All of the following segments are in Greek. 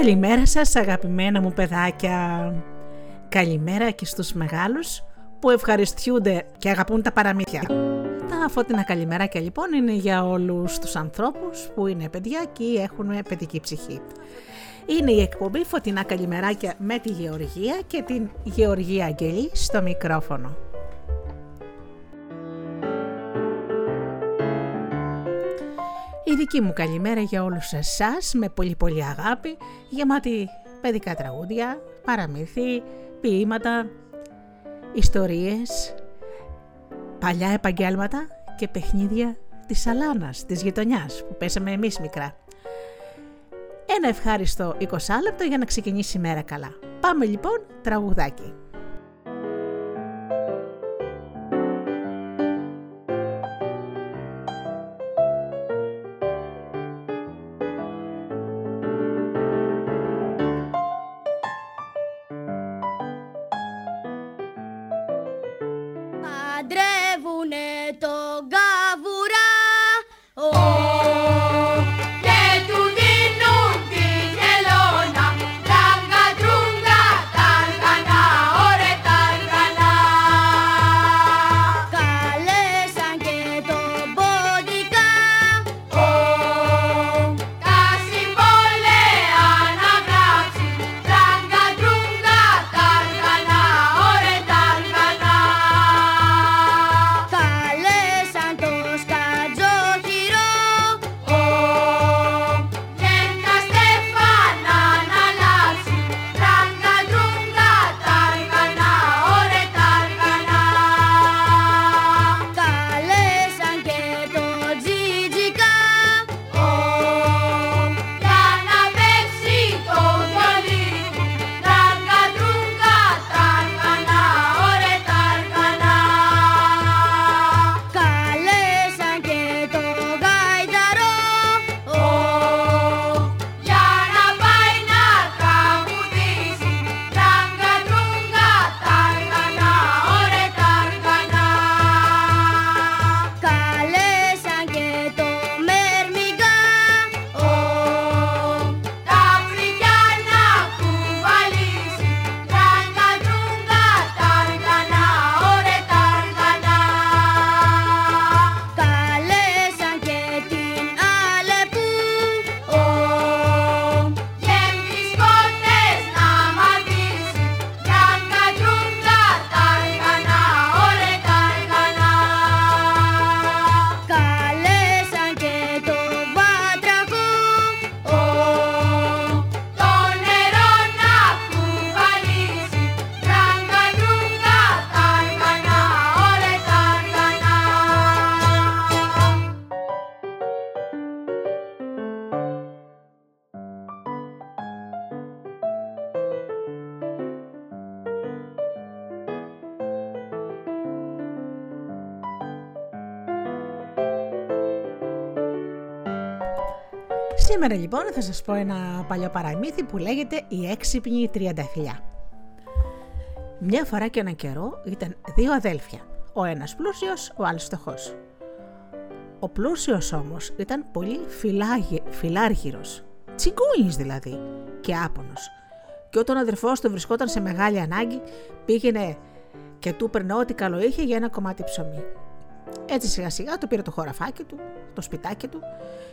Καλημέρα σας αγαπημένα μου παιδάκια. Καλημέρα και στους μεγάλους που ευχαριστιούνται και αγαπούν τα παραμύθια. Τα φώτινα καλημεράκια λοιπόν είναι για όλους τους ανθρώπους που είναι παιδιά και έχουν παιδική ψυχή. Είναι η εκπομπή Φωτεινά Καλημεράκια με τη Γεωργία και την Γεωργία Αγγελή στο μικρόφωνο. Η δική μου καλημέρα για όλους εσάς με πολύ πολύ αγάπη, γεμάτη παιδικά τραγούδια, παραμύθι, ποίηματα, ιστορίες, παλιά επαγγέλματα και παιχνίδια της Αλάνας, της γειτονιάς που πέσαμε εμείς μικρά. Ένα ευχάριστο 20 λεπτό για να ξεκινήσει η μέρα καλά. Πάμε λοιπόν τραγουδάκι. Σήμερα λοιπόν θα σας πω ένα παλιό παραμύθι που λέγεται «Η έξυπνη τριανταφυλιά». Μια φορά και έναν καιρό ήταν δύο αδέλφια, ο ένας πλούσιος, ο άλλος φτωχός. Ο πλούσιος όμως ήταν πολύ φιλάγε, φιλάργυρος, τσιγκούνης δηλαδή και άπονος. Και όταν ο αδερφός του βρισκόταν σε μεγάλη ανάγκη πήγαινε και του έπαιρνε ό,τι καλό είχε για ένα κομμάτι ψωμί. Έτσι σιγά σιγά του πήρε το χωραφάκι του, το σπιτάκι του,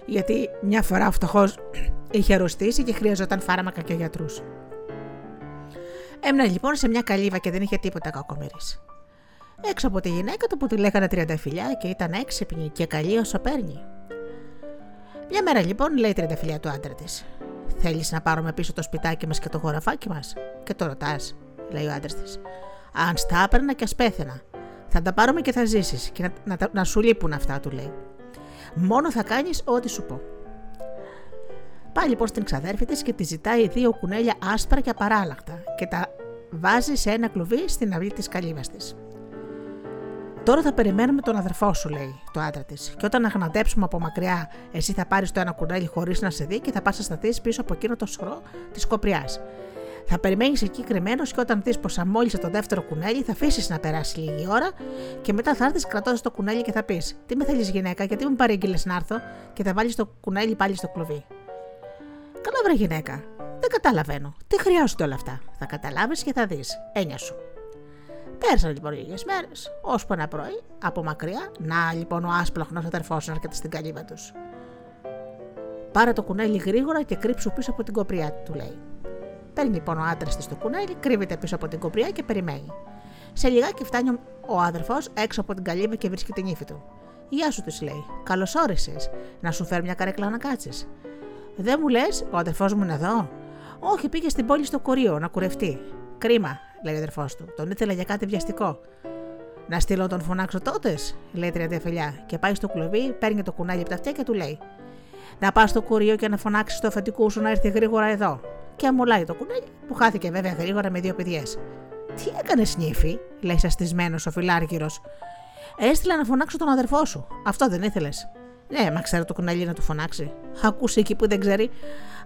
γιατί μια φορά ο φτωχός είχε αρρωστήσει και χρειαζόταν φάρμακα και γιατρού. Έμεινε λοιπόν σε μια καλύβα και δεν είχε τίποτα κακομοίρης. Έξω από τη γυναίκα του που τη λέγανε τριανταφυλιά και ήταν έξυπνη και καλή όσο παίρνει. Μια μέρα λοιπόν λέει η τριανταφυλιά του άντρα της: Θέλεις να πάρουμε πίσω το σπιτάκι μας και το χωραφάκι μας, και το ρωτάς, λέει ο άντρας της. Αν στα έπαιρνα και ας πέθαινα, θα τα πάρουμε και θα ζήσεις και να, να, να σου λείπουν αυτά, του λέει. Μόνο θα κάνεις ό,τι σου πω. Πάει λοιπόν στην ξαδέρφη της και τη ζητάει δύο κουνέλια άσπρα και απαράλλαχτα και τα βάζει σε ένα κλουβί στην αυλή της καλύβας της. Τώρα θα περιμένουμε τον αδερφό σου, λέει το άντρα της. Και όταν αγναντέψουμε από μακριά, εσύ θα πάρεις το ένα κουνέλι χωρίς να σε δει και θα πας να σταθείς πίσω από εκείνο το σωρό της κοπριάς. Θα περιμένεις εκεί κρυμμένο και όταν δεις πως αμόλυσε το δεύτερο κουνέλι, θα αφήσεις να περάσει λίγη ώρα και μετά θα έρθεις κρατώντας το κουνέλι και θα πεις: Τι με θέλεις γυναίκα, γιατί μου παρήγγειλες να έρθω και θα βάλεις το κουνέλι πάλι στο κλουβί. Καλά, βρε γυναίκα. Δεν καταλαβαίνω. Τι χρειάζονται όλα αυτά. Θα καταλάβεις και θα δεις. Έννοια σου. Πέρασαν λοιπόν λίγες μέρες, ώσπου ένα πρωί, από μακριά, να λοιπόν ο άσπλαχνος αδερφό να έρχεται στην καλύβα τους. Πάρε το κουνέλι γρήγορα και κρύψου πίσω από την κοπριά, του λέει. Παίρνει λοιπόν ο άντρας της το κουνέλι, κρύβεται πίσω από την κοπριά και περιμένει. Σε λιγάκι φτάνει ο άδερφο έξω από την καλύβα και βρίσκει την ύφη του. Γεια σου, της λέει. Καλώς όρισες. Να σου φέρω μια καρέκλα να κάτσεις. Δεν μου λες, ο αδερφός μου είναι εδώ; Όχι, πήγε στην πόλη στο κορίο να κουρευτεί. Κρίμα, λέει ο αδερφός του. Τον ήθελα για κάτι βιαστικό. Να στείλω τον φωνάξω τότες, λέει τριαντεφελιά, και πάει στο κλουβί, παίρνει το κουνάλι από τα αυτιά και του λέει: Να πας στο κουρίο και να φωνάξεις το αφεντικού σου να έρθει γρήγορα εδώ. Και αμολάει το κουνάλι, που χάθηκε βέβαια γρήγορα με δύο παιδιές. Τι έκανε νύφη, λέει σαστισμένος ο φιλάργυρος. Έστειλα να φωνάξω τον αδερφό σου. Αυτό δεν ήθελες. Ναι, μα ξέρω το κουναλί να του φωνάξει. Ακούσει εκεί που δεν ξέρει.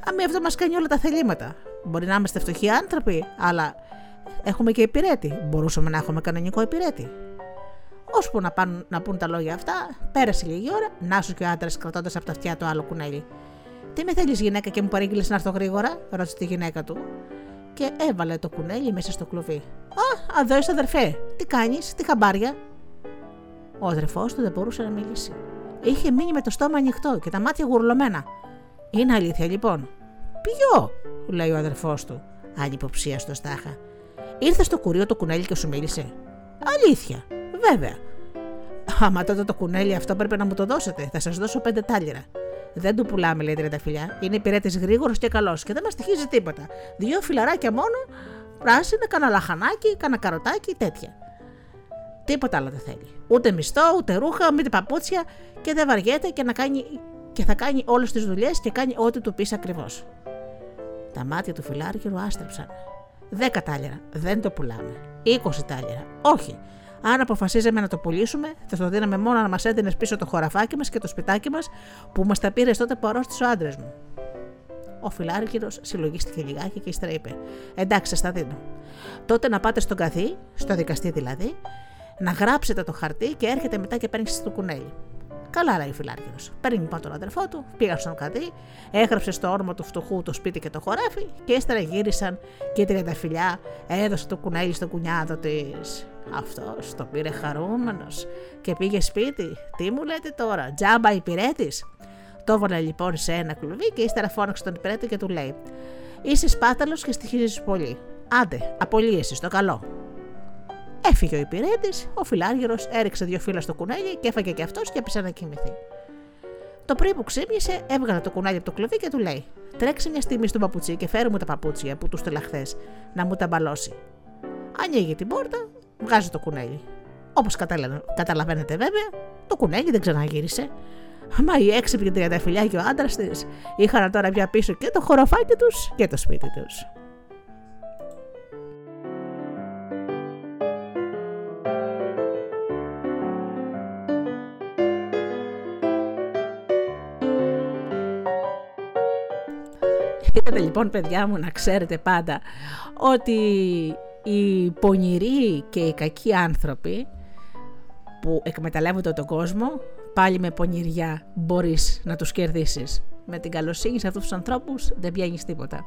Αμή αυτό μας κάνει όλα τα θελήματα. Μπορεί να είμαστε φτωχοί άνθρωποι, αλλά έχουμε και υπηρέτη. Μπορούσαμε να έχουμε κανονικό υπηρέτη. Ώσπου να, πάνε, να πούν τα λόγια αυτά, πέρασε λίγη ώρα, να σου και ο άντρας κρατώντας από τα αυτιά το άλλο κουνέλι. Τι με θέλεις, γυναίκα, και μου παρήγγειλες να έρθω γρήγορα, ρώτησε τη γυναίκα του. Και έβαλε το κουνέλι μέσα στο κλουβί. Α, εδώ είσαι αδερφέ, τι κάνεις, τι χαμπάρια. Ο αδερφός του δεν μπορούσε να μιλήσει. Είχε μείνει με το στόμα ανοιχτό και τα μάτια γουρλωμένα. Είναι αλήθεια λοιπόν. Ποιο, λέει ο αδερφός του, ανυποψία στο στάχα. Ήρθες στο κουρίο το κουνέλι και σου μίλησε. Αλήθεια, βέβαια. Άμα τότε το κουνέλι αυτό πρέπει να μου το δώσετε. Θα σας δώσω πέντε τάλιρα. Δεν του πουλάμε, λέει φιλιά. Είναι υπηρέτης γρήγορος και καλός και δεν μας τυχίζει τίποτα. Δύο φιλαράκια μόνο, πράσινα, κανένα λαχανάκι, κανένα καροτάκι, τέτοια. Τίποτα άλλο δεν θέλει. Ούτε μισθό, ούτε ρούχα, ούτε παπούτσια και δεν βαριέται και, να κάνει, και θα κάνει όλες τις δουλειές και κάνει ό,τι του πεις ακριβώς. Τα μάτια του φιλάργυρου άστρεψαν. Δέκα τάλιρα. Δεν το πουλάμε. Είκοσι τάλιρα. Όχι. Αν αποφασίζαμε να το πουλήσουμε, θα το δίναμε μόνο να μας έδινε πίσω το χωραφάκι μας και το σπιτάκι μας που μας τα πήρες τότε που αρρώστησε ο άντρας μου. Ο φιλάργυρο συλλογίστηκε λιγάκι και ύστερα είπε: Εντάξει, σας τα δίνω. Τότε να πάτε στον καθή, στο δικαστή δηλαδή, να γράψετε το χαρτί και έρχεται μετά και παίρνει στο κουνέλι. Καλά, λέει ο φιλάργυρο. Παίρνει λοιπόν τον αδερφό του, πήγαν στον καδί, έγραψε στο όρμα του φτωχού το σπίτι και το χωράφι και ύστερα γύρισαν και η φιλιά έδωσε το κουνέλι στο κουνιάδο της. Αυτό το πήρε χαρούμενος και πήγε σπίτι. Τι μου λέτε τώρα, τζάμπα υπηρέτης; Το έβαλε λοιπόν σε ένα κλουβί και ύστερα φώναξε τον υπηρέτη και του λέει: Είσαι σπάταλος και στοιχίζεις πολύ. Άντε, απολύεσαι στο καλό. Έφυγε ο υπηρέτης, ο φιλάργυρος έριξε δύο φύλλα στο κουνέλι και έφαγε και αυτός και έπεσε να κοιμηθεί. Το πρωί που ξύπνησε, έβγαλε το κουνάλι από το κλουβί και του λέει: Τρέξε μια στιγμή στον παπουτσί και φέρε μου τα παπούτσια που του στείλα χθες, να μου τα μπαλώσει. Ανοίγει την πόρτα, βγάζει το κουνέλι. Όπως καταλαβαίνετε βέβαια, το κουνέλι δεν ξαναγύρισε. Μα οι έξυπνοι τριανταφυλιά και ο άντρας της είχαν τώρα πια πίσω και το χωροφάκι τους και το σπίτι τους. Είδατε λοιπόν παιδιά μου να ξέρετε πάντα ότι οι πονηροί και οι κακοί άνθρωποι που εκμεταλλεύονται τον κόσμο πάλι με πονηριά μπορείς να τους κερδίσεις. Με την καλοσύνη σε αυτούς τους ανθρώπους δεν πιάνεις τίποτα.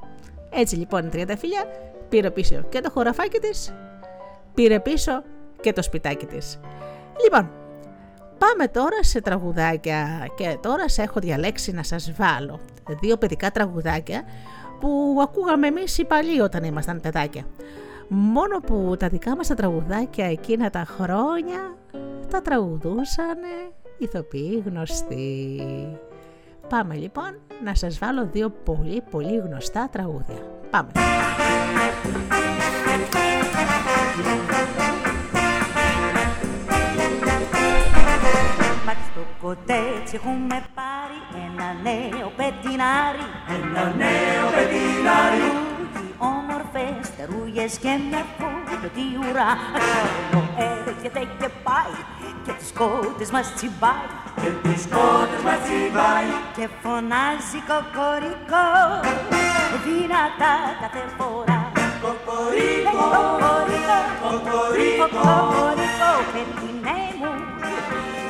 Έτσι λοιπόν η τριανταφύλια πήρε πίσω και το χωραφάκι της, πήρε πίσω και το σπιτάκι της. Λοιπόν, πάμε τώρα σε τραγουδάκια και τώρα σε έχω διαλέξει να σας βάλω δύο παιδικά τραγουδάκια που ακούγαμε εμείς οι παλιοί όταν ήμασταν παιδάκια. Μόνο που τα δικά μας τα τραγουδάκια εκείνα τα χρόνια τα τραγουδούσαν ηθοποιοί γνωστοί. Πάμε λοιπόν να σας βάλω δύο πολύ πολύ γνωστά τραγούδια. Πάμε. κοτέτσι έχουμε πάρει ένα νέο πετινάρι Ένα νέο πετινάρι Έχει όμορφες τερούγες και μια φωτοτή ουρά. Χρόνο έρχεται και πάει και τις κότες μας τσιμπάει. Και τις κότες μας τσιμπάει. Και φωνάζει κοκορικό. Δυνατά κάθε φορά. Κοκορικό, κοκορικό, κοκορικό, κοκορικό, πετινέ μου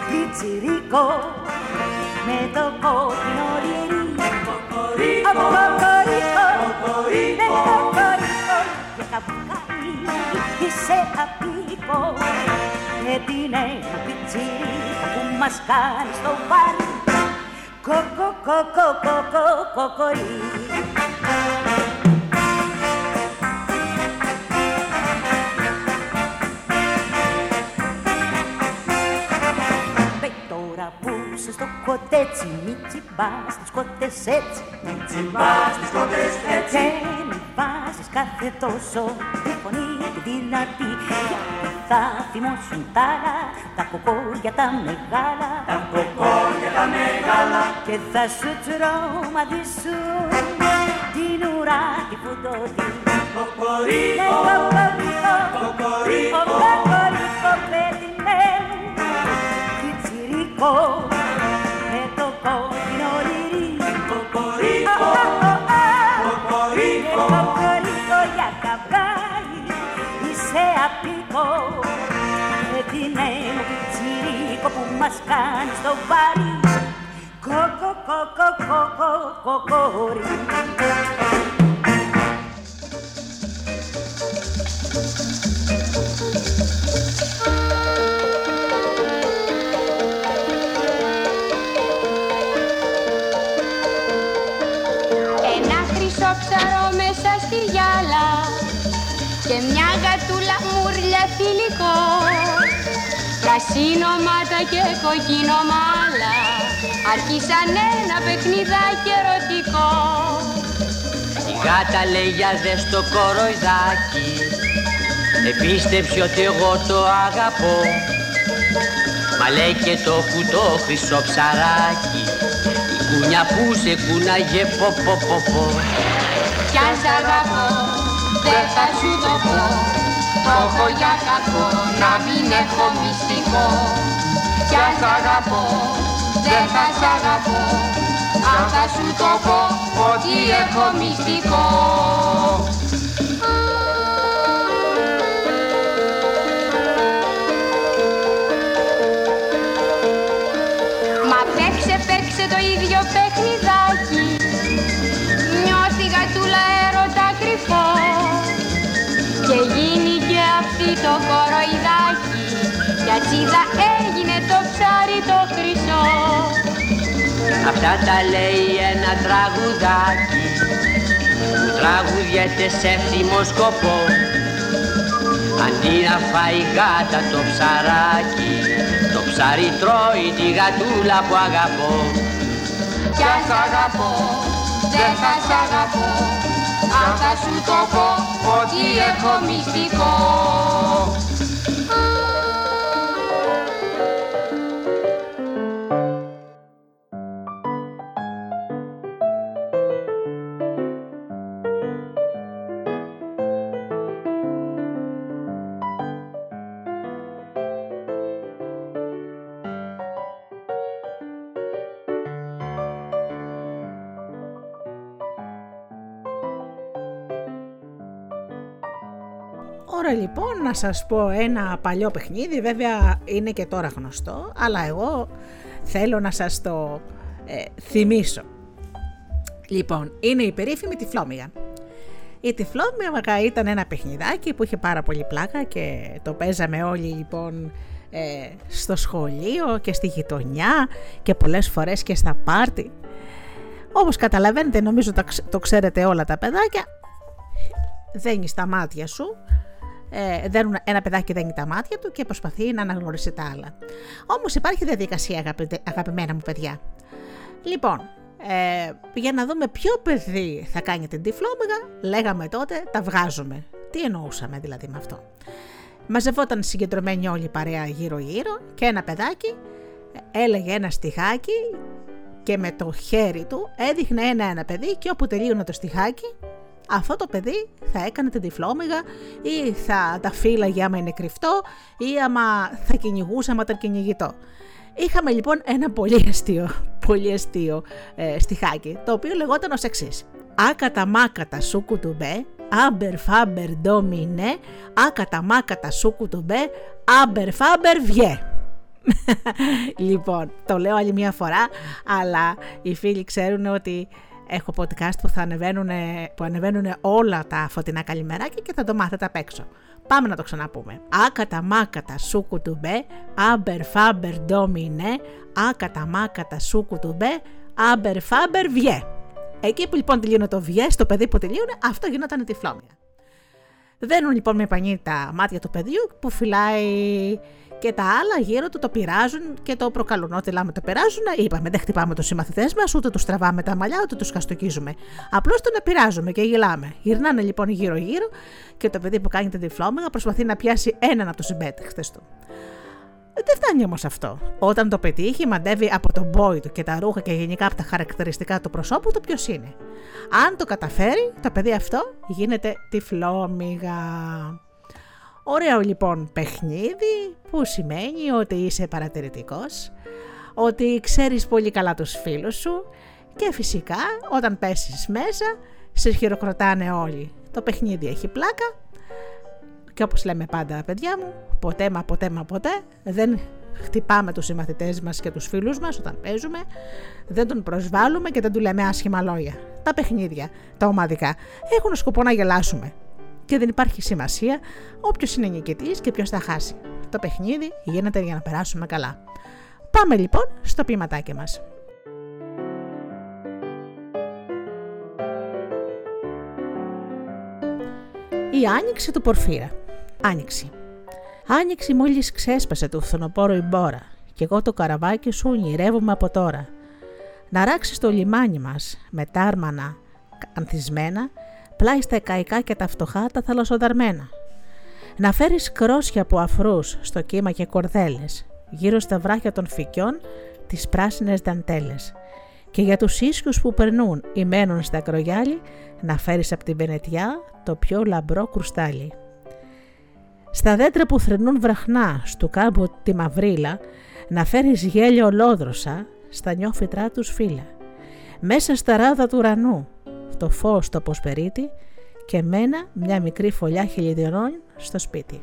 πιτσιρίκο με το κόκκινο κορίκο και καβγάρι σε απίκο και την ένα πιτσίρικα που μας κάνει στο μπαρ κοκο κοκο κοκο κοκορίκο κοκορί στο κοτέτσι, μη τσιμπάς τις κότες έτσι. Μη τσιμπάς τις κότες έτσι. Και μη βάζεις κάθε τόσο τη φωνή τη δυνατή. Γιατί θα θυμώσουν τα άλλα, τα κοκόρια τα μεγάλα. Τα κοκόρια τα μεγάλα. Και θα σου τραυματίσουν την ουρά τη φουντώτη. Κοκορίκο, κοκορίκο, κοκορίκο, κοκορίκο, παιδί μου, πιτσιρίκο, που μας κάνεις στο βάρη. Κοκο, κοκο, κοκο, κοκόρι Ένα χρυσό ψαρό μέσα στη γυάλα και μια γατούλα μουρλια φιλικό. Πρασίνωματα και κοκκίνο μάλα Άρχισαν ένα παιχνιδάκι ερωτικό. Η γάτα λέει για δες το κοροϊδάκι Επίστεψε ότι εγώ το αγαπώ Μα λέει και το κουτό χρυσό ψαράκι Η κούνια που σε κούναγε πω πω πω πω. Κι αν σ' αγαπώ δεν θα σου το πω. Το έχω για κακό να μην έχω μυστικό. Κι αν σ' αγαπώ, δεν θα σ' αγαπώ. Αν θα σου το πω ότι έχω μυστικό το κοροϊδάκι Κι ατσίδα έγινε το ψάρι το χρυσό. Αυτά τα λέει ένα τραγουδάκι Που τραγουδιέται σε εύθυμο σκοπό. Αντί να φάει γάτα το ψαράκι Το ψάρι τρώει τη γατούλα που αγαπώ. Κι αν σ' αγαπώ, δεν θα σ' αγαπώ αν θα σου το πω ότι έχω μυστικό Ώρα λοιπόν να σας πω ένα παλιό παιχνίδι, βέβαια είναι και τώρα γνωστό, αλλά εγώ θέλω να σας το ε, θυμίσω. Λοιπόν, είναι η περίφημη τυφλόμυγα. Η τυφλόμυγα ήταν ένα παιχνιδάκι που είχε πάρα πολύ πλάκα και το παίζαμε όλοι λοιπόν ε, στο σχολείο και στη γειτονιά και πολλές φορές και στα πάρτι. Όπως καταλαβαίνετε νομίζω το ξέρετε όλα τα παιδάκια, δένεις τα μάτια σου ε, δένουν, ένα παιδάκι δένει τα μάτια του και προσπαθεί να αναγνωρίσει τα άλλα. Όμως υπάρχει διαδικασία, αγαπη, αγαπημένα μου παιδιά. Λοιπόν, ε, για να δούμε ποιο παιδί θα κάνει την τυφλόμυγα, λέγαμε τότε τα βγάζουμε. Τι εννοούσαμε δηλαδή με αυτό. Μαζευόταν συγκεντρωμένη όλη η παρέα γύρω-γύρω και ένα παιδάκι έλεγε ένα στιχάκι και με το χέρι του έδειχνε ένα-ένα παιδί και όπου τελείωνε το στιχάκι αυτό το παιδί θα έκανε την τυφλόμυγα ή θα τα φύλαγε άμα είναι κρυφτό ή άμα θα κυνηγούσε άμα ήταν κυνηγητό. Είχαμε λοιπόν ένα πολύ αστείο, πολύ αστείο ε, στιχάκι, το οποίο λεγόταν ως εξής. Άκατα μάκατα σου κουτουμπέ, άμπερ φάμπερ ντόμινε, άκατα μάκατα σου κουτουμπέ, άμπερ φάμπερ βιέ. λοιπόν, το λέω άλλη μια φορά, αλλά οι φίλοι ξέρουν ότι Έχω podcast που, θα ανεβαίνουν, που ανεβαίνουν όλα τα φωτεινά καλημεράκια και θα το μάθετε απ' έξω. Πάμε να το ξαναπούμε. Άκατα μάκατα σούκου του μπε, άμπερ φάμπερ ντόμινε, άκατα μάκατα σούκου του μπε, άμπερ φάμπερ βιέ. Εκεί που λοιπόν τελείωνε το βιέ, στο παιδί που τελείωνε, αυτό γινόταν τυφλόμια. Δένουν λοιπόν με πανί τα μάτια του παιδιού που φυλάει και τα άλλα γύρω του το πειράζουν και το προκαλούν. Ό,τι λέμε το πειράζουν, είπαμε δεν χτυπάμε τους συμμαθητές μας, ούτε τους τραβάμε τα μαλλιά, ούτε τους χαστοκίζουμε. Απλώς τον πειράζουμε και γελάμε. Γυρνάνε λοιπόν γύρω-γύρω και το παιδί που κάνει την τυφλόμεγα προσπαθεί να πιάσει έναν από τους συμπέτεχτε του. Δεν φτάνει όμως αυτό. Όταν το πετύχει, μαντεύει από τον μπόι του και τα ρούχα και γενικά από τα χαρακτηριστικά του προσώπου του ποιος είναι; Αν το καταφέρει, το παιδί αυτό γίνεται τυφλόμυγα. Ωραίο λοιπόν παιχνίδι που σημαίνει ότι είσαι παρατηρητικός, ότι ξέρεις πολύ καλά τους φίλους σου και φυσικά όταν πέσεις μέσα σε χειροκροτάνε όλοι. Το παιχνίδι έχει πλάκα και όπως λέμε πάντα παιδιά μου, ποτέ μα ποτέ μα ποτέ δεν χτυπάμε τους συμμαθητές μας και τους φίλους μας όταν παίζουμε, δεν τον προσβάλλουμε και δεν του λέμε άσχημα λόγια. Τα παιχνίδια, τα ομαδικά, έχουν σκοπό να γελάσουμε και δεν υπάρχει σημασία όποιος είναι νικητής και ποιος θα χάσει. Το παιχνίδι γίνεται για να περάσουμε καλά. Πάμε λοιπόν στο ποιηματάκι μας. Η άνοιξη του Πορφύρα. Άνοιξη. Άνοιξη μόλις ξέσπασε του φθονοπόρο η μπόρα και εγώ το καραβάκι σου ονειρεύομαι από τώρα. Να ράξεις το λιμάνι μας με τάρμανα ανθισμένα πλάι στα καϊκά και τα φτωχά τα θαλασσοδαρμένα. Να φέρεις κρόσια από αφρούς στο κύμα και κορδέλες, γύρω στα βράχια των φυκιών τις πράσινες δαντέλες. Και για τους ίσιους που περνούν ή μένουν στα κρογιάλι, να φέρεις από την Βενετιά το πιο λαμπρό κρουστάλι. Στα δέντρα που θρυνούν βραχνά, στου κάμπου τη μαυρίλα, να φέρεις γέλιο ολόδροσα, στα νιόφυτρά τους φύλλα. Μέσα στα ράδα του ουρανού, το φως το αποσπερίτη και μένα μια μικρή φωλιά χιλιδιονών στο σπίτι.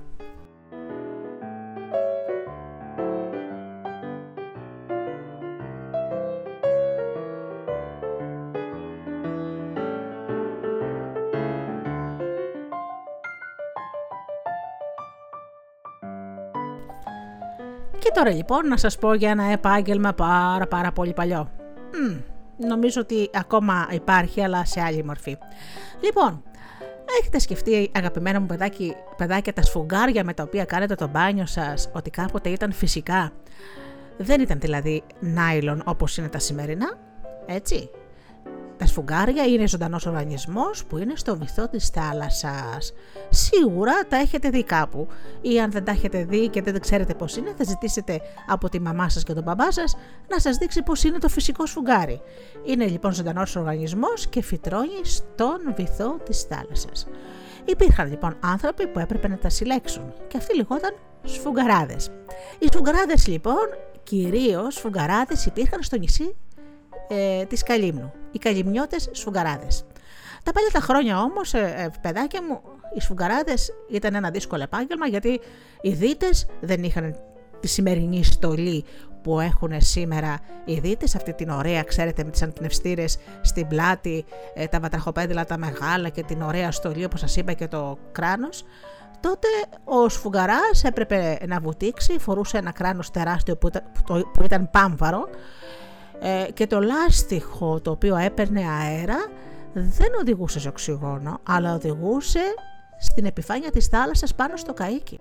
Και τώρα λοιπόν να σας πω για ένα επάγγελμα πάρα πάρα πολύ παλιό νομίζω ότι ακόμα υπάρχει, αλλά σε άλλη μορφή. Λοιπόν, έχετε σκεφτεί, αγαπημένα μου παιδάκι, παιδάκια, τα σφουγγάρια με τα οποία κάνετε το μπάνιο σας, ότι κάποτε ήταν φυσικά; Δεν ήταν δηλαδή νάιλον όπως είναι τα σημερινά, έτσι; Τα σφουγγάρια είναι ζωντανός οργανισμός που είναι στο βυθό της θάλασσας. Σίγουρα τα έχετε δει κάπου. Ή αν δεν τα έχετε δει και δεν ξέρετε πώς είναι, θα ζητήσετε από τη μαμά σας και τον μπαμπά σας να σας δείξει πώς είναι το φυσικό σφουγγάρι. Είναι λοιπόν ζωντανός οργανισμός και φυτρώνει στον βυθό της θάλασσας. Υπήρχαν λοιπόν άνθρωποι που έπρεπε να τα συλλέξουν και αυτοί λεγόταν σφουγγαράδες. Οι σφουγγαράδες λοιπόν, κυρίως σφουγγαράδες υπήρχαν στο νησί ε, της Καλύμνου, οι καλυμνιώτες σφουγγαράδες. Τα παλιά τα χρόνια όμως, ε, ε, παιδάκια μου, οι σφουγγαράδες ήταν ένα δύσκολο επάγγελμα γιατί οι δίτες δεν είχαν τη σημερινή στολή που έχουν σήμερα οι δίτες, αυτή την ωραία, ξέρετε, με τις αντινευστήρες στην πλάτη, ε, τα βατραχοπέδιλα τα μεγάλα και την ωραία στολή, όπως σας είπα, και το κράνος, τότε ο σφουγγαράς έπρεπε να βουτήξει, φορούσε ένα κράνος τεράστιο που ήταν, που ήταν πάμβαρο ε, και το λάστιχο το οποίο έπαιρνε αέρα δεν οδηγούσε σε οξυγόνο, αλλά οδηγούσε στην επιφάνεια της θάλασσας πάνω στο καΐκι.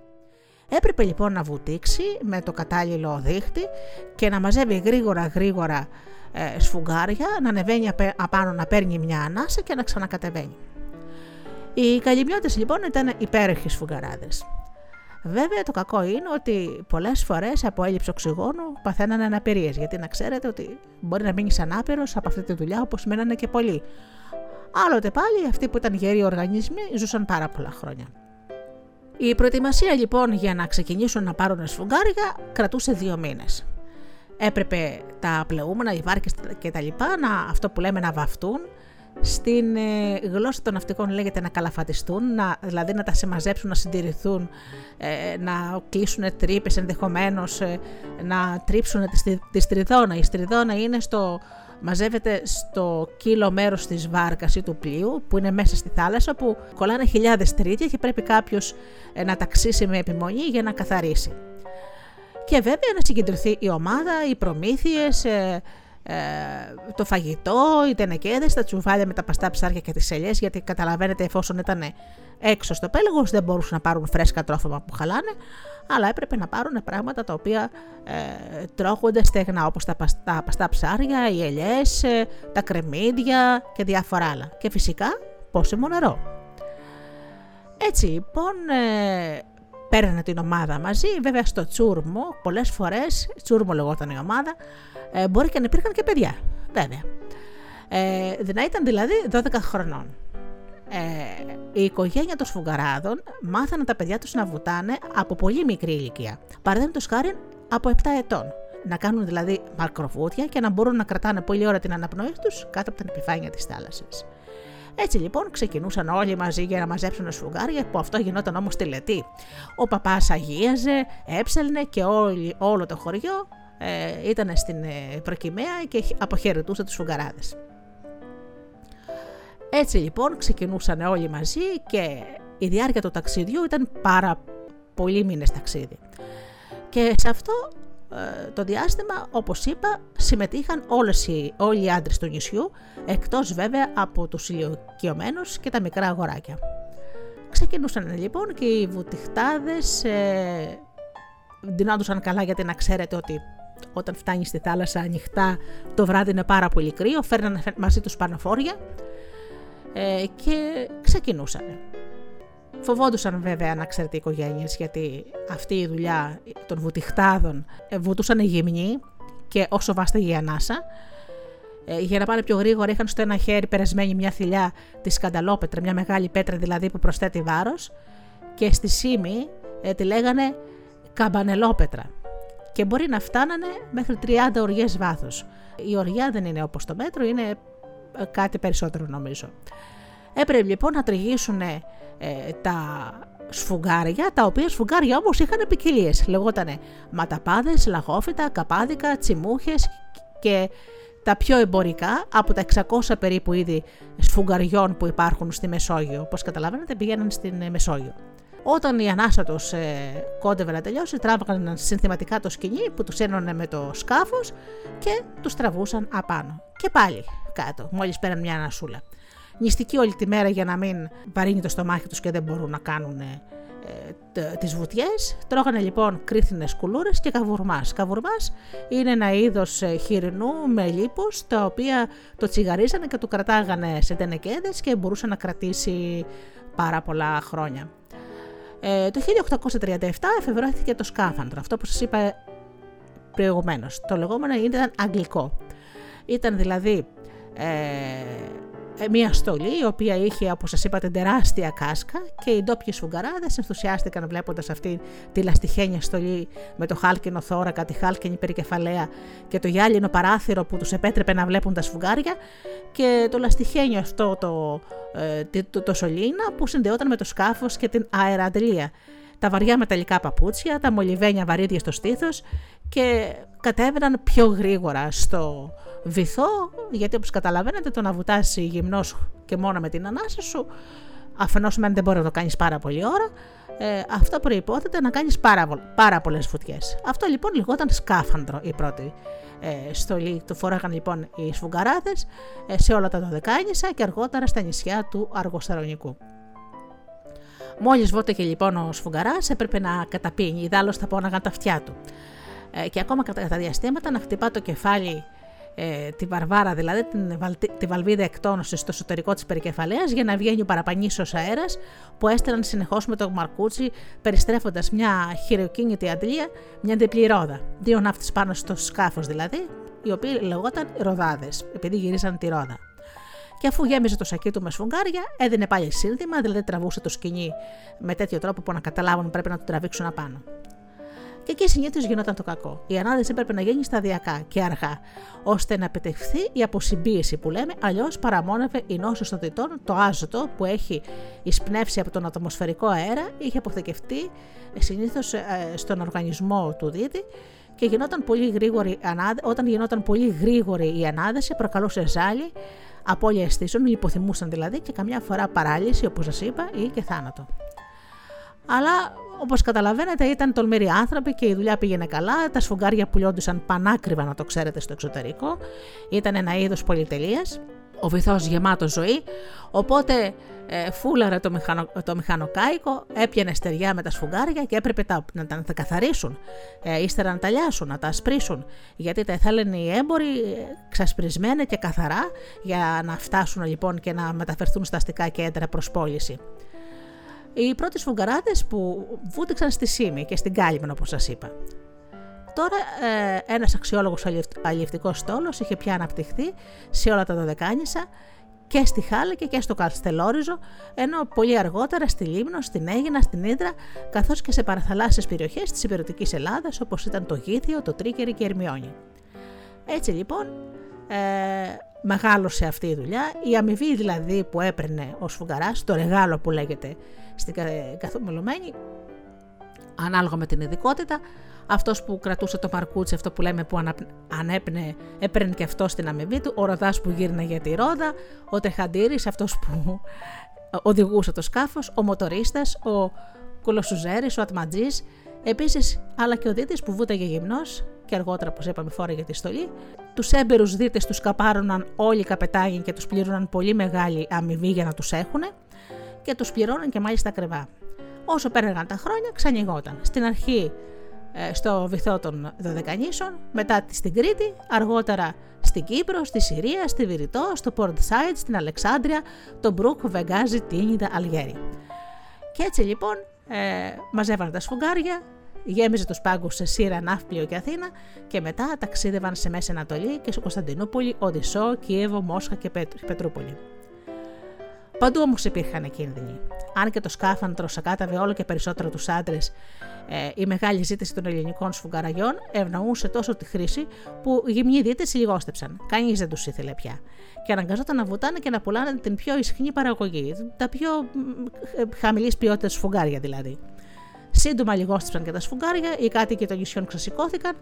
Έπρεπε λοιπόν να βουτήξει με το κατάλληλο δίχτυ και να μαζεύει γρήγορα γρήγορα ε, σφουγγάρια, να ανεβαίνει απάνω να παίρνει μια ανάσα και να ξανακατεβαίνει. Οι καλυμιώτες λοιπόν ήταν υπέροχοι σφουγγαράδες. Βέβαια το κακό είναι ότι πολλές φορές από έλλειψη οξυγόνου παθαίνανε αναπηρίες. Γιατί να ξέρετε ότι μπορεί να μείνεις ανάπηρος από αυτή τη δουλειά όπως μένανε και πολλοί. Άλλοτε πάλι αυτοί που ήταν γεροί οργανισμοί ζούσαν πάρα πολλά χρόνια. Η προετοιμασία λοιπόν για να ξεκινήσουν να πάρουν σφουγγάρια κρατούσε δύο μήνες. Έπρεπε τα πλεούμενα, οι βάρκες και τα λοιπά, να, αυτό που λέμε να βαφτούν στην ε, γλώσσα των ναυτικών λέγεται να καλαφατιστούν, να, δηλαδή να τα συμμαζέψουν, να συντηρηθούν, ε, να κλείσουν τρύπες ενδεχομένως, ε, να τρίψουν τη, τη στριδόνα. Η στριδόνα είναι στο μαζεύεται στο κύλο μέρος της βάρκας ή του πλοίου που είναι μέσα στη θάλασσα που κολλάνε χιλιάδες τρίτια και πρέπει κάποιος να ταξίσει με επιμονή για να καθαρίσει. Και βέβαια να συγκεντρωθεί η ομάδα, οι προμήθειες, ε, ε, το φαγητό, οι τενεκέδες, τα τσουβάλια με τα παστά ψάρια και τις ελιές, γιατί καταλαβαίνετε εφόσον ήταν έξω στο πέλαγος δεν μπορούσαν να πάρουν φρέσκα τρόφιμα που χαλάνε, αλλά έπρεπε να πάρουν πράγματα τα οποία ε, τρώγονται στεγνά, όπως τα, παστά, παστά ψάρια, οι ελιές, ε, τα κρεμμύδια και διάφορα άλλα. Και φυσικά πόσιμο νερό. Έτσι λοιπόν ε, παίρνανε την ομάδα μαζί, βέβαια στο τσούρμο, πολλές φορές, τσούρμο λεγόταν η ομάδα, ε, μπορεί και να υπήρχαν και παιδιά, βέβαια. Ε, να ήταν δηλαδή 12 χρονών. Ε, η οικογένεια των Σφουγγαράδων μάθανε τα παιδιά τους να βουτάνε από πολύ μικρή ηλικία. Παραδείγματος χάρη από 7 ετών. Να κάνουν δηλαδή μακροβούτια και να μπορούν να κρατάνε πολλή ώρα την αναπνοή τους κάτω από την επιφάνεια της θάλασσας. Έτσι λοιπόν ξεκινούσαν όλοι μαζί για να μαζέψουν σφουγγάρια που αυτό γινόταν όμως τελετή. Ο παπάς αγίαζε, έψελνε και όλη, όλο το χωριό ε, ήταν στην ε, προκυμαία και αποχαιρετούσε τους σφουγγαράδες. Έτσι λοιπόν ξεκινούσαν όλοι μαζί και η διάρκεια του ταξιδιού ήταν πάρα πολλοί μήνες ταξίδι. Και σε αυτό ε, το διάστημα, όπως είπα, συμμετείχαν όλες οι, όλοι οι άντρες του νησιού, εκτός βέβαια από τους ηλικιωμένους και τα μικρά αγοράκια. Ξεκινούσαν λοιπόν και οι βουτυχτάδες ε, ντυνόντουσαν καλά γιατί να ξέρετε ότι όταν φτάνει στη θάλασσα ανοιχτά το βράδυ είναι πάρα πολύ κρύο, φέρναν μαζί τους πανοφόρια ε, και ξεκινούσαν. Φοβόντουσαν βέβαια να ξέρετε οι οικογένειες γιατί αυτή η δουλειά των βουτυχτάδων ε, βουτούσαν γυμνοί και όσο βάσταγε η ανάσα. Ε, για να πάνε πιο γρήγορα είχαν στο ένα χέρι περασμένη μια θηλιά της σκανταλόπετρα, μια μεγάλη πέτρα δηλαδή που προσθέτει βάρος και στη σήμη ε, τη λέγανε καμπανελόπετρα και μπορεί να φτάνανε μέχρι 30 οριές βάθος. Η οριά δεν είναι όπως το μέτρο, είναι ε, κάτι περισσότερο νομίζω. Έπρεπε λοιπόν να τριγύσουν ε, τα σφουγγάρια, τα οποία σφουγγάρια όμως είχαν ποικιλίες. Λεγότανε ματαπάδες, λαγόφυτα, καπάδικα, τσιμούχες και τα πιο εμπορικά από τα 600 περίπου είδη σφουγγαριών που υπάρχουν στη Μεσόγειο. Όπως καταλαβαίνετε πηγαίναν στην ε, Μεσόγειο. Όταν η ανάσα τους ε, κόντευε να τελειώσει, τράβαγαν συνθηματικά το σκηνή που τους ένωνε με το σκάφος και τους τραβούσαν απάνω. Και πάλι κάτω, μόλις πέραν μια ανασούλα. Νηστικοί όλη τη μέρα για να μην βαρύνει το στομάχι τους και δεν μπορούν να κάνουν ε, τις βουτιές. Τρώγανε λοιπόν κρίθινες κουλούρες και καβουρμάς. Καβουρμάς είναι ένα είδος ε, χοιρινού με λίπος, τα οποία το τσιγαρίζανε και το κρατάγανε σε τενεκέδες και μπορούσε να κρατήσει πάρα πολλά χρόνια. Ε, το 1837 εφευρέθηκε το σκάφαντρο, αυτό που σας είπα προηγουμένως. Το λεγόμενο ήταν αγγλικό. Ήταν δηλαδή ε, ε, μια στολή η οποία είχε όπως σας είπατε τεράστια κάσκα και οι ντόπιοι σφουγγαράδες ενθουσιάστηκαν βλέποντας αυτή τη λαστιχένια στολή με το χάλκινο θώρακα, τη χάλκινη περικεφαλαία και το γυάλινο παράθυρο που τους επέτρεπε να βλέπουν τα σφουγγάρια και το λαστιχένιο αυτό το, ε, το, το, σωλήνα που συνδεόταν με το σκάφος και την αεραντλία τα βαριά μεταλλικά παπούτσια, τα μολυβένια βαρύδια στο στήθος και κατέβαιναν πιο γρήγορα στο βυθό, γιατί όπως καταλαβαίνετε το να βουτάσει γυμνός και μόνο με την ανάσα σου, αφενός μεν δεν μπορεί να το κάνεις πάρα πολύ ώρα, ε, αυτό προϋπόθεται να κάνεις πάρα, πάρα πολλές βουτιές. Αυτό λοιπόν λιγόταν σκάφαντρο η πρώτη ε, στολή. Το φοράγαν λοιπόν οι σφουγγαράδες ε, σε όλα τα δωδεκάνησα και αργότερα στα νησιά του Αργοσταρονικού. Μόλις βότεκε λοιπόν ο Σφουγγαράς, έπρεπε να καταπίνει, ιδάλω θα πόναγαν τα αυτιά του. Ε, και ακόμα κατά τα διαστήματα να χτυπά το κεφάλι ε, τη βαρβάρα, δηλαδή την, τη βαλβίδα εκτόνωση στο εσωτερικό της περικεφαλαίας για να βγαίνει ο παραπανήσιο αέρας που έστελναν συνεχώς με το μαρκούτσι, περιστρέφοντας μια χειροκίνητη αντλία, μια διπλή ρόδα. Δύο ναύτες πάνω στο σκάφος δηλαδή, οι οποίοι λεγόταν ροδάδες, επειδή γυρίζαν τη ρόδα και αφού γέμιζε το σακί του με σφουγγάρια, έδινε πάλι σύνθημα, δηλαδή τραβούσε το σκηνή με τέτοιο τρόπο που να καταλάβουν πρέπει να το τραβήξουν απάνω. Και εκεί συνήθως γινόταν το κακό. Η ανάδυση έπρεπε να γίνει σταδιακά και αργά, ώστε να επιτευχθεί η αποσυμπίεση που λέμε, αλλιώς παραμόνευε η νόσο των διτών, το άζωτο που έχει εισπνεύσει από τον ατμοσφαιρικό αέρα, είχε αποθηκευτεί συνήθως ε, στον οργανισμό του δίτη και γινόταν πολύ γρήγορη, ανάδε- όταν γινόταν πολύ γρήγορη η ανάδεση προκαλούσε ζάλι, απώλεια αισθήσεων, λιποθυμούσαν δηλαδή και καμιά φορά παράλυση όπως σας είπα ή και θάνατο. Αλλά όπως καταλαβαίνετε ήταν τολμηροί άνθρωποι και η δουλειά πήγαινε καλά. Τα σφουγγάρια πουλιόντουσαν πανάκριβα, να το ξέρετε, στο εξωτερικό. Ήταν ένα είδος πολυτελείας. Ο βυθός γεμάτο ζωή. Οπότε ε, φούλαρε το, μηχανο, το μηχανοκάικο, έπιανε στεριά με τα σφουγγάρια και έπρεπε τα, να, τα, να τα καθαρίσουν. Ε, ύστερα να τα λιάσουν, να τα ασπρίσουν. Γιατί τα ήθελαν οι έμποροι ε, ξασπρισμένα και καθαρά για να φτάσουν λοιπόν και να μεταφερθούν στα αστικά κέντρα προς πώληση οι πρώτες φουγκαράδε που βούτυξαν στη Σίμη και στην Κάλυμνο, όπως σας είπα. Τώρα ε, ένας αξιόλογος αλληλευτικός στόλος είχε πια αναπτυχθεί σε όλα τα Δωδεκάνησα και στη Χάλκη και στο Καστελόριζο, ενώ πολύ αργότερα στη Λίμνο, στην Αίγινα, στην Ήδρα, καθώς και σε παραθαλάσσιες περιοχές της υπηρετικής Ελλάδας, όπως ήταν το Γήθιο, το Τρίκερι και η Ερμιόνη. Έτσι λοιπόν, ε, μεγάλωσε αυτή η δουλειά, η αμοιβή δηλαδή που έπαιρνε ο Σφουγγαράς, το ρεγάλο που λέγεται στην καθομιλωμένη, ανάλογα με την ειδικότητα, αυτός που κρατούσε το παρκούτσι, αυτό που λέμε που ανέπνε, έπαιρνε και αυτό στην αμοιβή του, ο ροδάς που γύρνε για τη ρόδα, ο τεχαντήρης, αυτός που οδηγούσε το σκάφος, ο μοτορίστας, ο κολοσουζέρης, ο ατματζή, επίσης αλλά και ο δίτη που βούταγε γυμνός και αργότερα, όπως είπαμε, φόρεγε τη στολή. Τους έμπειρους δίτε τους καπάρωναν όλοι οι καπετάγοι και τους πλήρωναν πολύ μεγάλη αμοιβή για να τους έχουν και τους πληρώναν και μάλιστα ακριβά. Όσο πέραγαν τα χρόνια, ξανηγόταν. Στην αρχή ε, στο βυθό των Δωδεκανήσων, μετά στην Κρήτη, αργότερα στην Κύπρο, στη Συρία, στη Βηρητό, στο Port Said, στην Αλεξάνδρεια, τον Μπρούκ, Βεγγάζι, Τίνιδα, Αλγέρι. Και έτσι λοιπόν ε, μαζεύαν τα σφουγγάρια, γέμιζε τους πάγκους σε Σύρα, Ναύπλιο και Αθήνα και μετά ταξίδευαν σε Μέση Ανατολή και σε Κωνσταντινούπολη, Οδυσσό, Κιέβο, Μόσχα και Πετρούπολη. Παντού όμως υπήρχαν κίνδυνοι. Αν και το σκάφαντρο σακάταβε όλο και περισσότερο τους άντρες, ε, η μεγάλη ζήτηση των ελληνικών σφουγγαραγιών ευνοούσε τόσο τη χρήση που οι γυμνοί δίτε λιγόστεψαν. Κανείς δεν τους ήθελε πια. Και αναγκαζόταν να βουτάνε και να πουλάνε την πιο ισχυρή παραγωγή, τα πιο χαμηλής ποιότητας σφουγγάρια δηλαδή. Σύντομα λιγόστεψαν και τα σφουγγάρια, οι κάτοικοι των νησιών ξεσηκώθηκαν.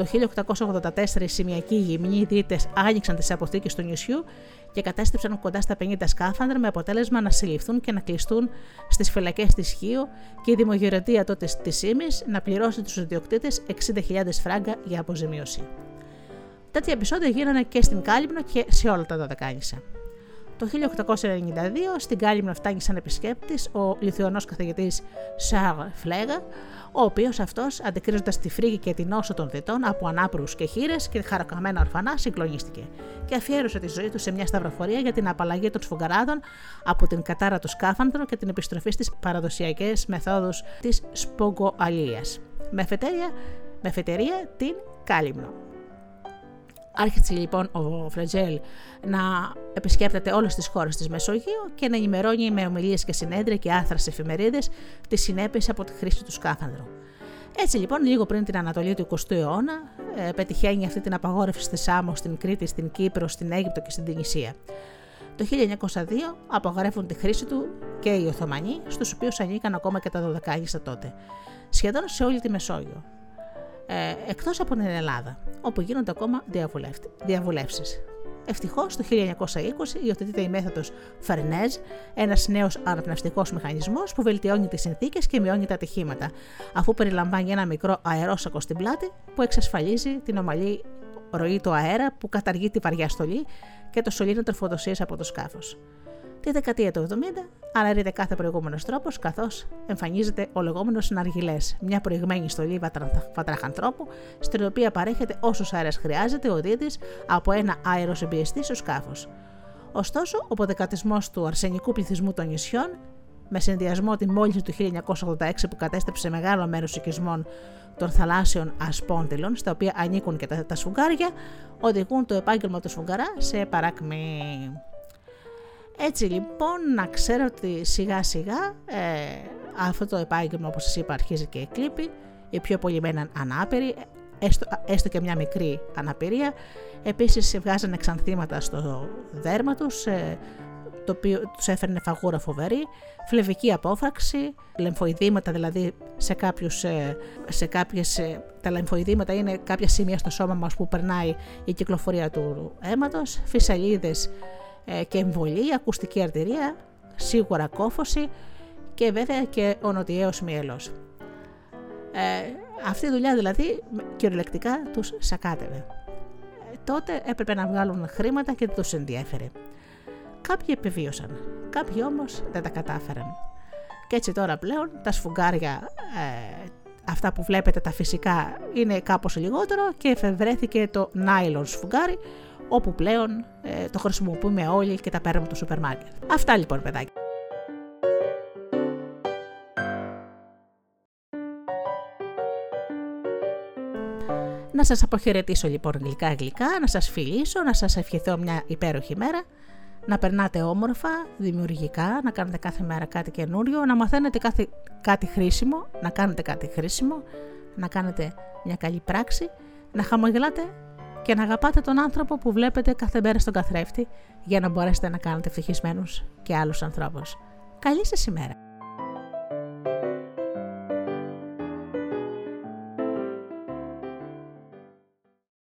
Το 1884 οι σημειακοί γυμνοί δίτε άνοιξαν τις αποθήκες του νησιού και κατέστρεψαν κοντά στα 50 σκάφανδρα με αποτέλεσμα να συλληφθούν και να κλειστούν στις φυλακές της Χίου και η δημογενειοτία τότε της Σίμη να πληρώσει τους ιδιοκτήτες 60.000 φράγκα για αποζημίωση. Τέτοια επεισόδια γίνανε και στην Κάλυμνο και σε όλα τα Δωδεκάνησα. Το 1892 στην Κάλυμνο φτάνει σαν επισκέπτης ο Λιθουανός καθηγητής Σαρ Φλέγα, ο οποίος αυτός, αντικρίζοντας τη φρίγη και την όσο των διτών από ανάπρου και χείρες και χαρακαμένα ορφανά, συγκλονίστηκε και αφιέρωσε τη ζωή του σε μια σταυροφορία για την απαλλαγή των σφουγγαράδων από την κατάρα του σκάφανδρο και την επιστροφή στις παραδοσιακές μεθόδους της σπογκοαλία. Με, με φετερία την Κάλυμνο. Άρχισε λοιπόν ο Φρετζέλ να επισκέπτεται όλες τις χώρες της Μεσογείου και να ενημερώνει με ομιλίες και συνέδρια και άθρας σε εφημερίδες τις συνέπειες από τη χρήση του σκάφανδρου. Έτσι λοιπόν, λίγο πριν την Ανατολή του 20ου αιώνα, ε, πετυχαίνει αυτή την απαγόρευση στη Σάμο, στην Κρήτη, στην Κύπρο, στην Αίγυπτο και στην Τινησία. Το 1902 απαγορεύουν τη χρήση του και οι Οθωμανοί, στους οποίους ανήκαν ακόμα και τα Δωδεκάγιστα τότε, σχεδόν σε όλη τη Μεσόγειο ε, εκτός από την Ελλάδα, όπου γίνονται ακόμα διαβουλεύσεις. Ευτυχώς το 1920 υιοθετείται η μέθοδος Φαρνέζ, ένας νέος αναπνευστικός μηχανισμός που βελτιώνει τις συνθήκες και μειώνει τα ατυχήματα, αφού περιλαμβάνει ένα μικρό αερόσακο στην πλάτη που εξασφαλίζει την ομαλή ροή του αέρα που καταργεί τη βαριά στολή και το σωλήνο τροφοδοσίας από το σκάφος. Τη δεκαετία του 70 αναρρείται κάθε προηγούμενος τρόπος, καθώς εμφανίζεται ο λεγόμενος Ναργιλές, μια προηγμένη στολή βατραχανθρώπου, στην οποία παρέχεται όσο αέρας χρειάζεται ο δίδυ από ένα αεροσυμπιεστή στο σκάφος. Ωστόσο, ο ποδεκατισμός του αρσενικού πληθυσμού των νησιών, με συνδυασμό τη μόλυνση του 1986 που κατέστρεψε μεγάλο μέρος οικισμών των θαλάσσιων ασπόντιλων, στα οποία ανήκουν και τα, τα σφουγγάρια, οδηγούν το επάγγελμα του σφουγγαρά σε παράκμη. Έτσι λοιπόν να ξέρω ότι σιγά σιγά ε, αυτό το επάγγελμα όπως σας είπα αρχίζει και εκλείπει, οι πιο πολλοί μέναν ανάπηροι, έστω, έστω και μια μικρή αναπηρία. Επίσης βγάζανε εξανθήματα στο δέρμα τους, ε, το οποίο τους έφερνε φαγούρα φοβερή, φλεβική απόφραξη, λεμφοειδήματα δηλαδή σε, κάποιους, ε, σε κάποιες, ε, τα λεμφοειδήματα είναι κάποια σημεία στο σώμα μας που περνάει η κυκλοφορία του αίματος, φυσαλίδες ε, και εμβολή, ακουστική αρτηρία, σίγουρα κόφωση και βέβαια και ο νοτιαίος μυελός. Ε, αυτή η δουλειά δηλαδή κυριολεκτικά τους σακάτευε. τότε έπρεπε να βγάλουν χρήματα και δεν τους ενδιέφερε. Κάποιοι επιβίωσαν, κάποιοι όμως δεν τα κατάφεραν. Και έτσι τώρα πλέον τα σφουγγάρια, ε, αυτά που βλέπετε τα φυσικά, είναι κάπως λιγότερο και εφευρέθηκε το nylon σφουγγάρι, όπου πλέον ε, το χρησιμοποιούμε όλοι και τα παίρνουμε από το σούπερ μάρκετ. Αυτά λοιπόν παιδάκι. Να σας αποχαιρετήσω λοιπόν γλυκά γλυκά, να σας φιλήσω, να σας ευχηθώ μια υπέροχη μέρα να περνάτε όμορφα, δημιουργικά, να κάνετε κάθε μέρα κάτι καινούριο, να μαθαίνετε κάθε, κάτι χρήσιμο, να κάνετε κάτι χρήσιμο, να κάνετε μια καλή πράξη, να χαμογελάτε και να αγαπάτε τον άνθρωπο που βλέπετε κάθε μέρα στον καθρέφτη για να μπορέσετε να κάνετε ευτυχισμένους και άλλους ανθρώπους. Καλή σας ημέρα!